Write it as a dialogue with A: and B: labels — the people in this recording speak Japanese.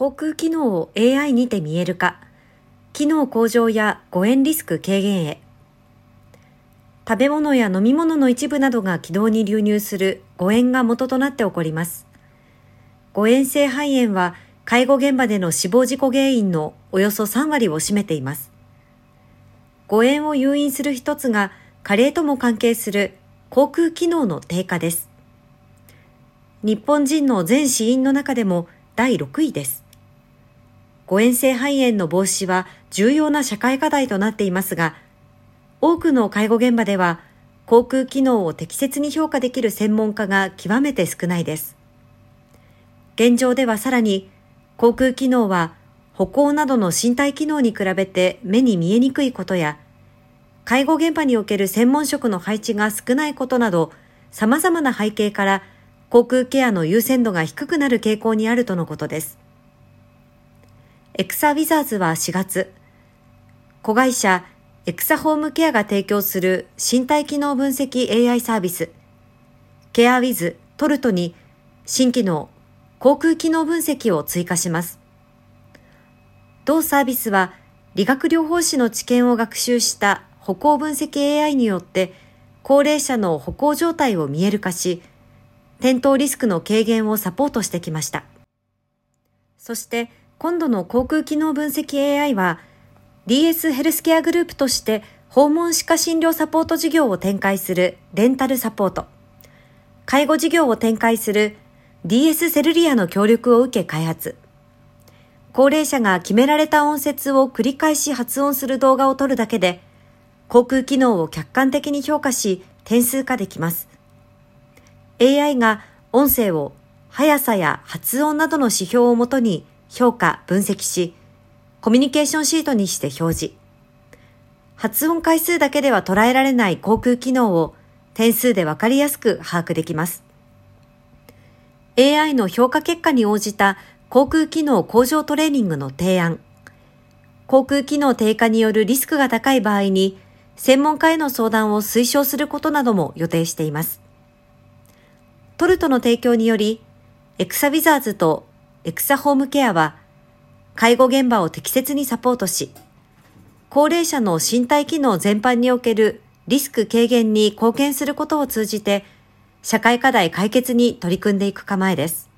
A: 航空機能を AI にて見える化、機能向上や誤嚥リスク軽減へ。食べ物や飲み物の一部などが気道に流入する誤嚥が元となって起こります。誤嚥性肺炎は介護現場での死亡事故原因のおよそ3割を占めています。誤嚥を誘引する一つが加齢とも関係する航空機能の低下です。日本人の全死因の中でも第6位です。誤嚥性肺炎の防止は重要な社会課題となっていますが、多くの介護現場では航空機能を適切に評価できる専門家が極めて少ないです。現状ではさらに航空機能は歩行などの身体機能に比べて目に見えにくいことや、介護現場における専門職の配置が少ないことなど、様々な背景から航空ケアの優先度が低くなる傾向にあるとのことです。エクサウィザーズは4月、子会社エクサホームケアが提供する身体機能分析 AI サービス、ケアウィズトルトに新機能航空機能分析を追加します。同サービスは理学療法士の知見を学習した歩行分析 AI によって高齢者の歩行状態を見える化し、転倒リスクの軽減をサポートしてきました。そして今度の航空機能分析 AI は DS ヘルスケアグループとして訪問歯科診療サポート事業を展開するレンタルサポート、介護事業を展開する DS セルリアの協力を受け開発。高齢者が決められた音節を繰り返し発音する動画を撮るだけで、航空機能を客観的に評価し、点数化できます。AI が音声を速さや発音などの指標をもとに評価、分析し、コミュニケーションシートにして表示。発音回数だけでは捉えられない航空機能を点数でわかりやすく把握できます。AI の評価結果に応じた航空機能向上トレーニングの提案。航空機能低下によるリスクが高い場合に、専門家への相談を推奨することなども予定しています。トルトの提供により、エクサビザーズとエクサホームケアは、介護現場を適切にサポートし、高齢者の身体機能全般におけるリスク軽減に貢献することを通じて、社会課題解決に取り組んでいく構えです。